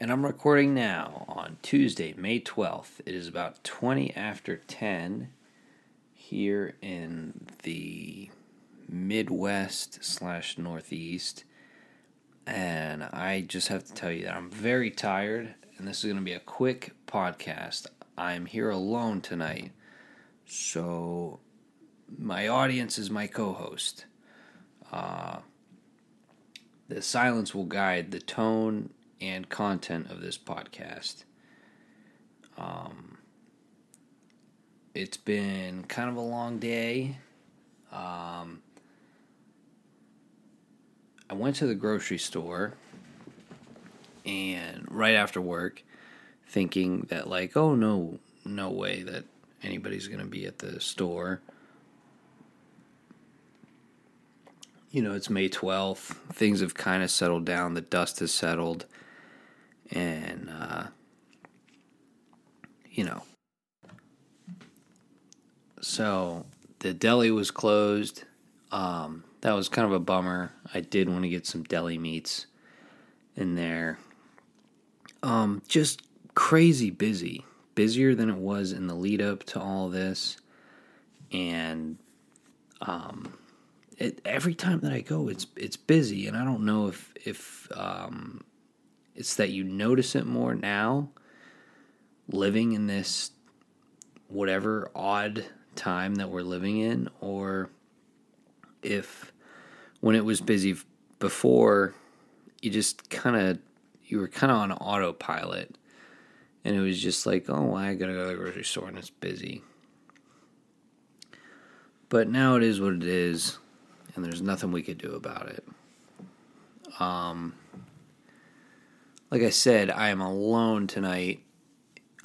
And I'm recording now on Tuesday, May 12th. It is about 20 after 10 here in the Midwest slash Northeast. And I just have to tell you that I'm very tired, and this is going to be a quick podcast. I'm here alone tonight, so my audience is my co host. Uh, the silence will guide the tone and content of this podcast. Um, it's been kind of a long day. Um, I went to the grocery store and right after work, thinking that, like, oh no, no way that anybody's going to be at the store. You know, it's May 12th. Things have kind of settled down. The dust has settled and uh, you know, so the deli was closed. Um, that was kind of a bummer. I did want to get some deli meats in there. Um, just crazy busy, busier than it was in the lead up to all this, and um, it, every time that I go, it's it's busy, and I don't know if if um, it's that you notice it more now, living in this whatever odd time that we're living in, or if when it was busy before, you just kind of you were kind of on autopilot, and it was just like, oh, I gotta go to the grocery store and it's busy. But now it is what it is, and there's nothing we could do about it. Um, like I said, I am alone tonight.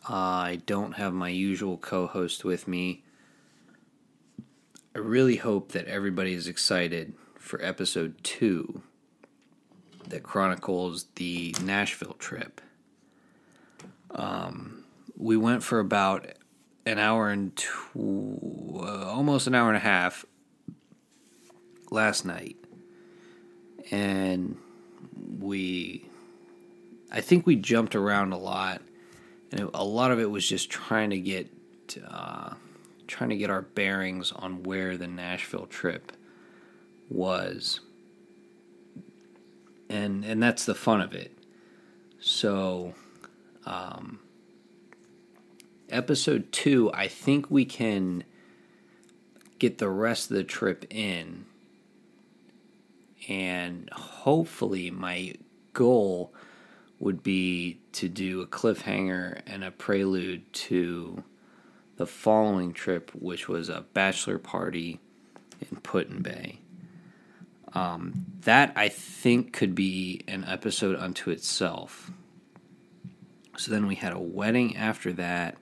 Uh, I don't have my usual co host with me. I really hope that everybody is excited for episode two that chronicles the Nashville trip. Um, we went for about an hour and two, uh, almost an hour and a half last night. And we I think we jumped around a lot, and a lot of it was just trying to get uh, trying to get our bearings on where the Nashville trip was, and and that's the fun of it. So, um, episode two, I think we can get the rest of the trip in, and hopefully, my goal would be to do a cliffhanger and a prelude to the following trip, which was a bachelor party in Put-in-Bay. Um, that I think could be an episode unto itself. So then we had a wedding after that.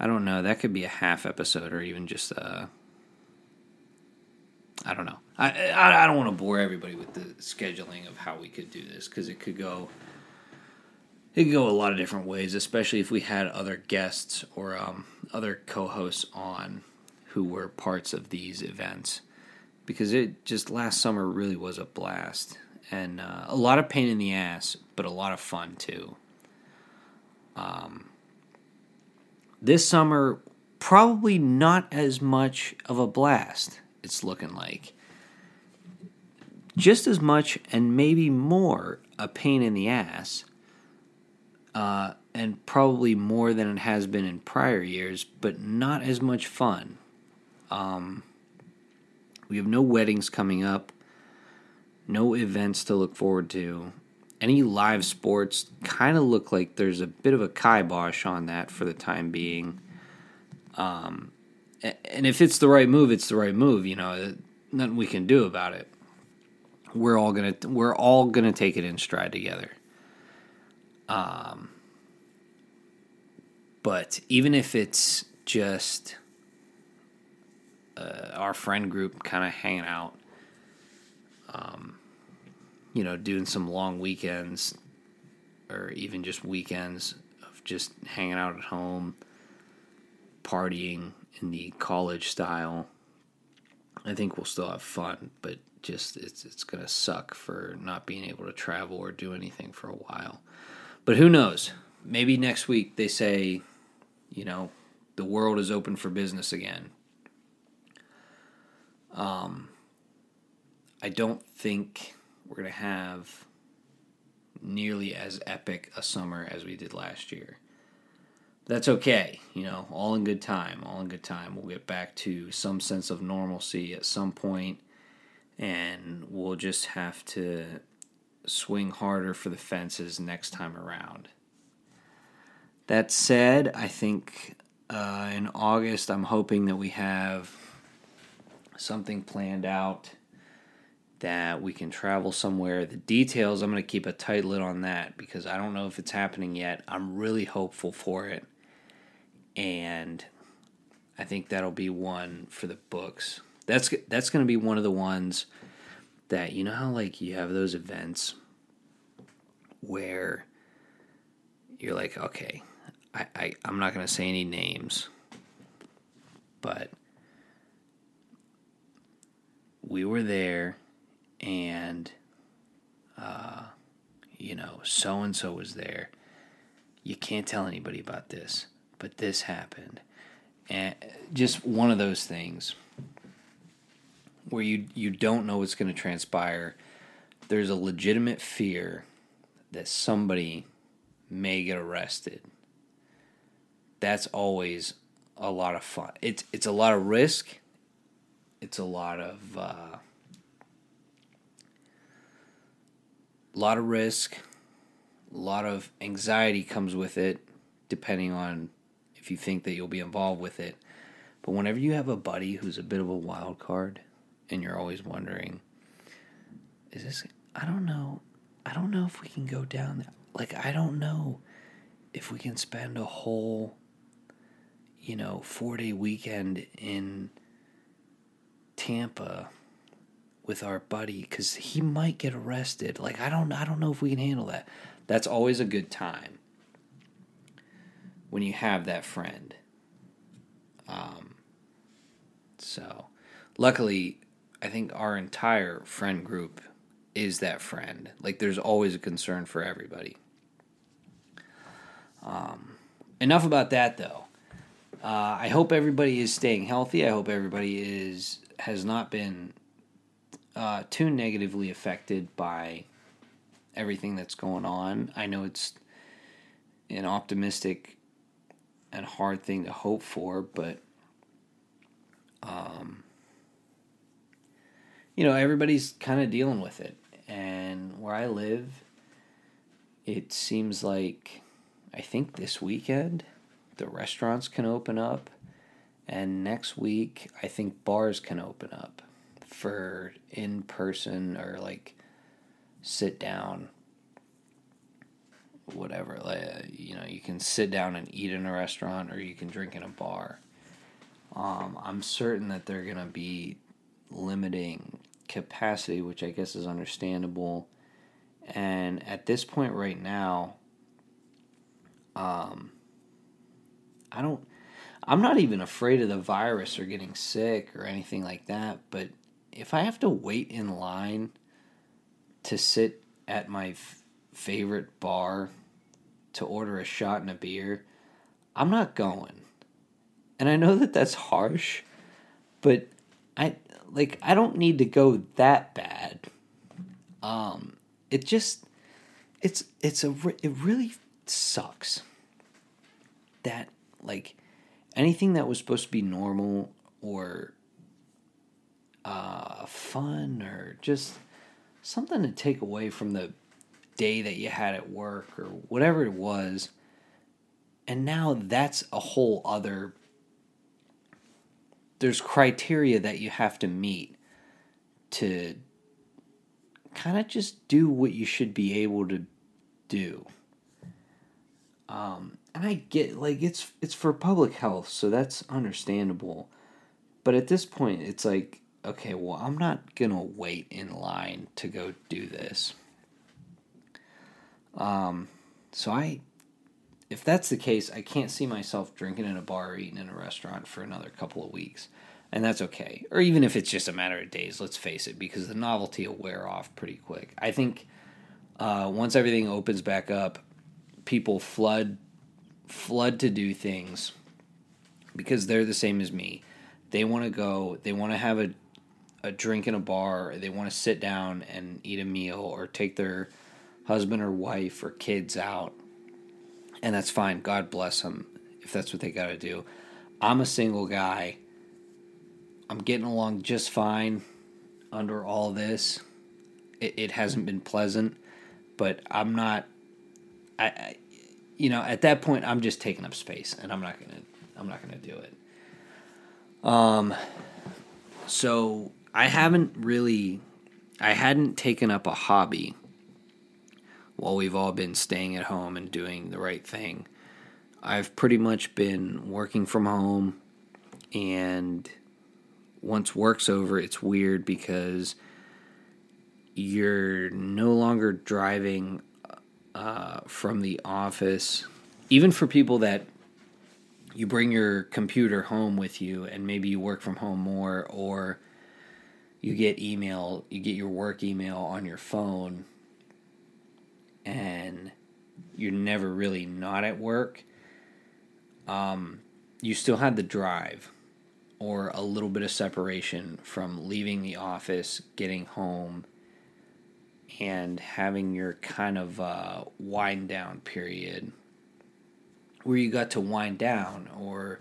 I don't know. That could be a half episode or even just a. I don't know. I I, I don't want to bore everybody with the scheduling of how we could do this because it could go it could go a lot of different ways, especially if we had other guests or um, other co-hosts on who were parts of these events. Because it just last summer really was a blast and uh, a lot of pain in the ass, but a lot of fun too. Um, this summer, probably not as much of a blast. It's looking like just as much and maybe more a pain in the ass uh, and probably more than it has been in prior years, but not as much fun. Um, we have no weddings coming up, no events to look forward to. Any live sports kind of look like there's a bit of a kibosh on that for the time being. Um, and if it's the right move, it's the right move. You know, nothing we can do about it. We're all gonna we're all gonna take it in stride together. Um, but even if it's just uh, our friend group kind of hanging out, um, you know, doing some long weekends or even just weekends of just hanging out at home, partying in the college style. I think we'll still have fun, but just it's it's gonna suck for not being able to travel or do anything for a while. But who knows? Maybe next week they say, you know, the world is open for business again. Um, I don't think we're going to have nearly as epic a summer as we did last year. That's okay, you know, all in good time, all in good time. We'll get back to some sense of normalcy at some point, and we'll just have to swing harder for the fences next time around. That said, I think uh, in August, I'm hoping that we have something planned out that we can travel somewhere. The details, I'm going to keep a tight lid on that because I don't know if it's happening yet. I'm really hopeful for it. And I think that'll be one for the books. That's that's going to be one of the ones that you know how like you have those events where you're like, okay, I, I I'm not to say any names, but we were there and uh, you know so and so was there. You can't tell anybody about this but this happened. And just one of those things where you you don't know what's going to transpire there's a legitimate fear that somebody may get arrested. That's always a lot of fun. It's it's a lot of risk. It's a lot of uh, lot of risk, a lot of anxiety comes with it, depending on if you think that you'll be involved with it. But whenever you have a buddy who's a bit of a wild card, and you're always wondering, is this? I don't know. I don't know if we can go down there. Like I don't know if we can spend a whole, you know, four day weekend in Tampa with our buddy because he might get arrested. Like I don't I don't know if we can handle that. That's always a good time when you have that friend. Um, so, luckily, I think our entire friend group is that friend. Like, there's always a concern for everybody. Um, enough about that, though. Uh, I hope everybody is staying healthy. I hope everybody is has not been uh, too negatively affected by everything that's going on. I know it's an optimistic and hard thing to hope for, but um, you know, everybody's kind of dealing with it. And where I live, it seems like I think this weekend the restaurants can open up, and next week I think bars can open up for in person or like sit down. Whatever like you know you can sit down and eat in a restaurant or you can drink in a bar. Um, i'm certain that they're going to be limiting capacity which i guess is understandable and at this point right now um, i don't i'm not even afraid of the virus or getting sick or anything like that but if I have to wait in line to sit at my f- favorite bar to order a shot and a beer, I'm not going. And I know that that's harsh, but I like I don't need to go that bad. Um it just it's it's a it really sucks that like anything that was supposed to be normal or uh, fun or just something to take away from the day that you had at work or whatever it was. And now that's a whole other. There's criteria that you have to meet to kind of just do what you should be able to do. Um, and I get like it's it's for public health, so that's understandable. But at this point, it's like okay, well, I'm not to wait in line to go do this. Um, so I, if that's the case, I can't see myself drinking in a bar or eating in a restaurant for another couple of weeks. And that's okay. Or even if it's just a matter of days, let's face it, because the novelty will wear off pretty quick. I think uh, once everything opens back up, people flood flood to do things because they're the same as me. They want to go, they want to have a a drink in a bar, they want to sit down and eat a meal or take their husband or wife or kids out. And that's fine. God bless them if that's what they got to do. I'm a single guy. I'm getting along just fine under all this. It, it hasn't been pleasant, but I'm not. I, I, you know, at that point, I'm just taking up space, and I'm not gonna. I'm not gonna do it. Um. So I haven't really. I hadn't taken up a hobby while we've all been staying at home and doing the right thing. I've pretty much been working from home, and once work's over, it's weird because you're no longer driving uh, from the office. Even for people that you bring your computer home with you and maybe you work from home more, or you get email, you get your work email on your phone, and you're never really not at work. Um, you still had the drive or a little bit of separation from leaving the office, getting home, and having your kind of uh, wind down period where you got to wind down. Or,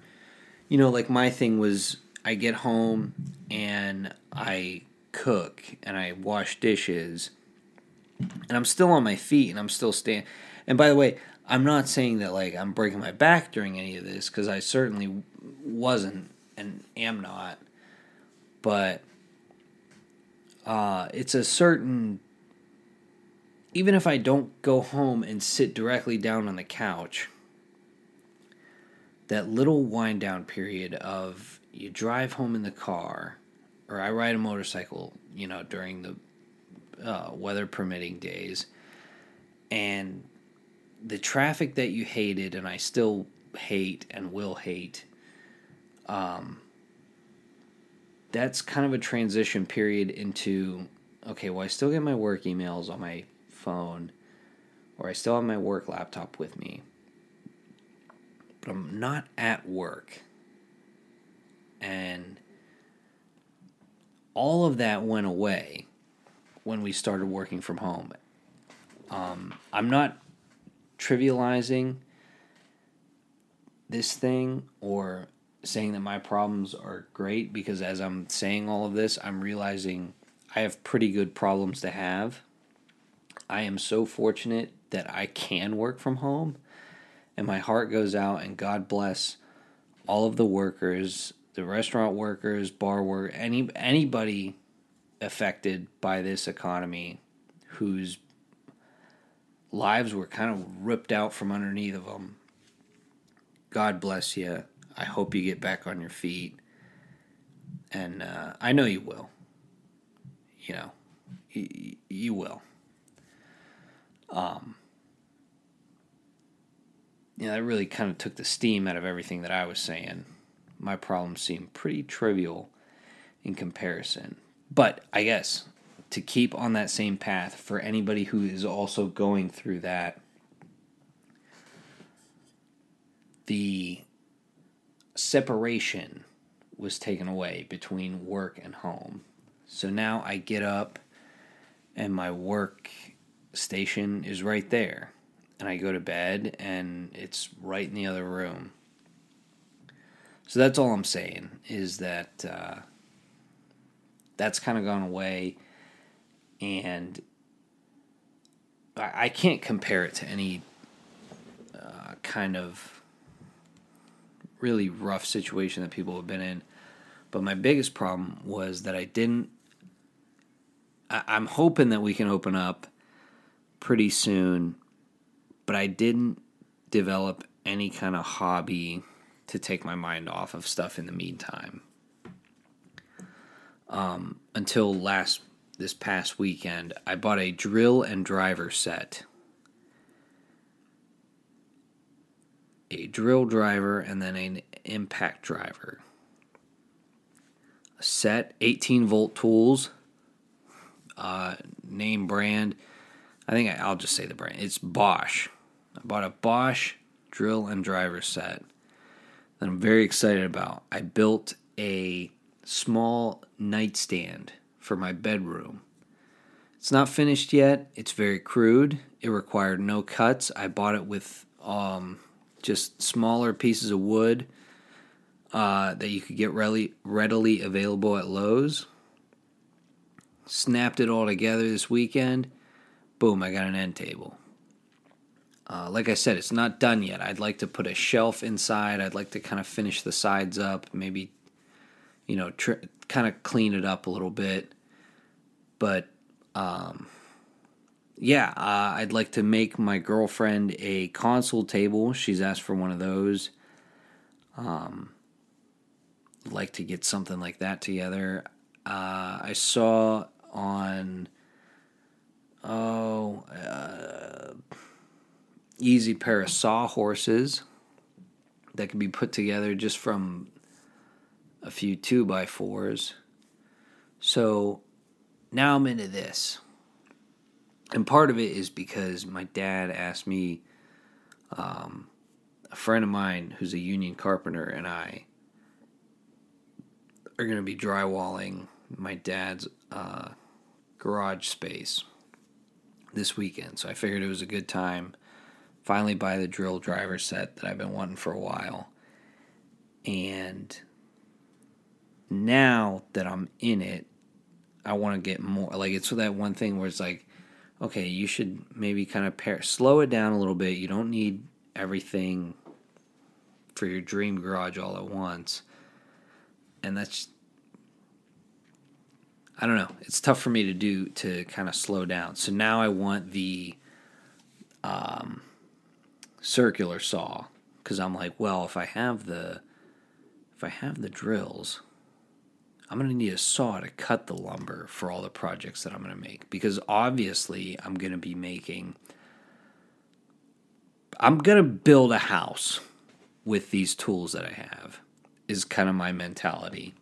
you know, like my thing was I get home and I cook and I wash dishes and I'm still on my feet and I'm still standing. And by the way, I'm not saying that like I'm breaking my back during any of this because I certainly wasn't and am not. But uh, it's a certain. Even if I don't go home and sit directly down on the couch, that little wind down period of you drive home in the car, or I ride a motorcycle, you know, during the uh, weather permitting days, and the traffic that you hated, and I still hate and will hate, um, that's kind of a transition period into okay, well, I still get my work emails on my phone, or I still have my work laptop with me, but I'm not at work. And all of that went away when we started working from home. Um, I'm not trivializing this thing or saying that my problems are great because as I'm saying all of this, I'm realizing I have pretty good problems to have. I am so fortunate that I can work from home, and my heart goes out and God bless all of the workers, the restaurant workers, bar work, any anybody affected by this economy whose lives were kind of ripped out from underneath of them. God bless you. I hope you get back on your feet. And uh, I know you will. You know, you, you will. Um, yeah, that really kind of took the steam out of everything that I was saying. My problems seem pretty trivial in comparison. But I guess to keep on that same path for anybody who is also going through that, the separation was taken away between work and home. So now I get up and my work station is right there. And I go to bed and it's right in the other room. So that's all I'm saying is that uh, that's kind of gone away. And I, can't compare it to any uh, kind of really rough situation that people have been in. But my biggest problem was that I didn't. I, I'm hoping that we can open up pretty soon, but I didn't develop any kind of hobby to take my mind off of stuff in the meantime. Um, until last this past weekend, I bought a drill and driver set a drill driver, and then an impact driver. A set 18 volt tools, uh, name brand. I think I, will just say the brand. It's Bosch. I bought a Bosch drill and driver set that I'm very excited about. I built a small nightstand for my bedroom. It's not finished yet. It's very crude. It required no cuts. I bought it with um, just smaller pieces of wood uh, that you could get readily, readily available at Lowe's. Snapped it all together this weekend. Boom, I got an end table. Uh, like I said, it's not done yet. I'd like to put a shelf inside. I'd like to kind of finish the sides up, maybe, you know, tr- kind of clean it up a little bit. But, um, yeah, uh, I'd like to make my girlfriend a console table. She's asked for one of those. Um, like to get something like that together. Uh, I saw on oh. Uh, easy pair of sawhorses that could be put together just from a few two by fours. So now I'm into this. And part of it is because my dad asked me, um, a friend of mine who's a union carpenter, and I are going to be drywalling my dad's uh, garage space this weekend. So I figured it was a good time finally buy the drill driver set that I've been wanting for a while. And now that I'm in it, I want to get more. Like it's that one thing where it's like, okay, you should maybe kind of pair, slow it down a little bit. You don't need everything for your dream garage all at once. And that's I don't know. It's tough for me to do to kind of slow down. So now I want the um circular saw because I'm like, well, if I have the if I have the drills, I'm going to need a saw to cut the lumber for all the projects that I'm going to make because obviously I'm going to be making I'm going to build a house with these tools that I have is kind of my mentality.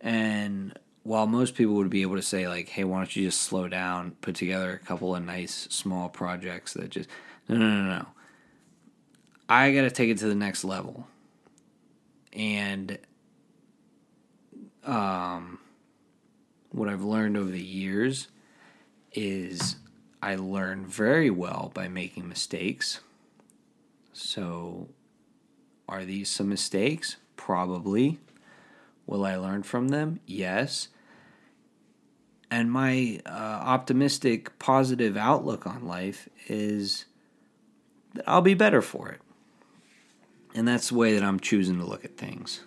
And while most people would be able to say like, "Hey, why don't you just slow down, put together a couple of nice small projects that just no, no, no, no. I got to take it to the next level. And um, what I've learned over the years is I learn very well by making mistakes. So, are these some mistakes? Probably. Will I learn from them? Yes. And my uh, optimistic, positive outlook on life is that I'll be better for it. And that's the way that I'm choosing to look at things.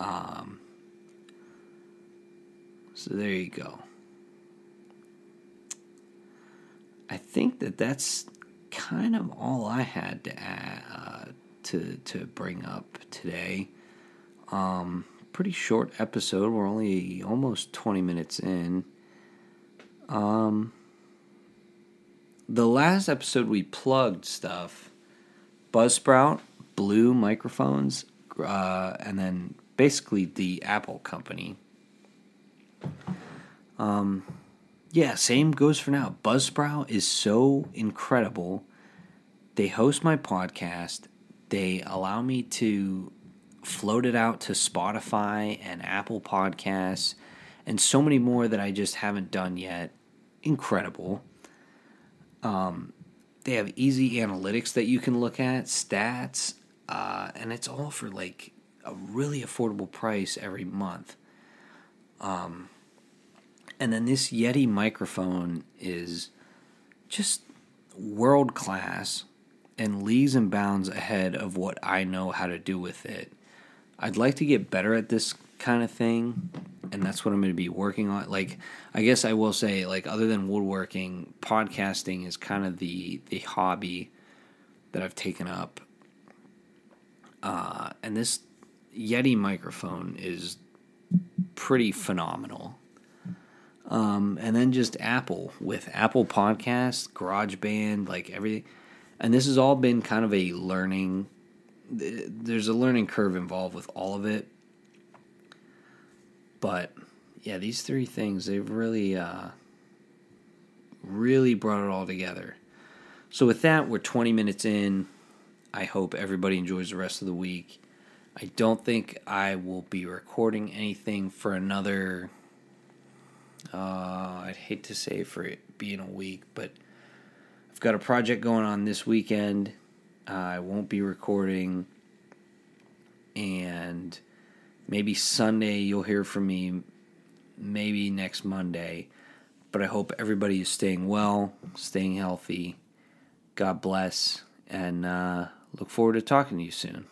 Um, so there you go. I think that that's kind of all I had to add, uh, to to bring up today. Um, pretty short episode. We're only almost 20 minutes in. Um, the last episode we plugged stuff Buzzsprout, Blue microphones, uh, and then basically the Apple company. Um, yeah, same goes for now. Buzzsprout is so incredible. They host my podcast. They allow me to float it out to Spotify and Apple Podcasts and so many more that I just haven't done yet. Incredible. Um, they have easy analytics that you can look at, stats, uh, and it's all for like a really affordable price every month. Um, and then this Yeti microphone is just world class and leagues and bounds ahead of what I know how to do with it. I'd like to get better at this kind of thing and that's what I'm going to be working on. Like, I guess I will say, like, other than woodworking, podcasting is kind of the the hobby that I've taken up. Uh, and this Yeti microphone is pretty phenomenal. Um, and then just Apple with Apple Podcasts, GarageBand, like everything. And this has all been kind of a learning. There's a learning curve involved with all of it but yeah, these three things they've really uh, really brought it all together. So, with that, we're 20 minutes in. I hope everybody enjoys the rest of the week. I don't think I will be recording anything for another. Uh, I'd hate to say for it being a week, but I've got a project going on this weekend. Uh, I won't be recording, and maybe Sunday you'll hear from me. Maybe next Monday, but I hope everybody is staying well, staying healthy. God bless, and uh, look forward to talking to you soon.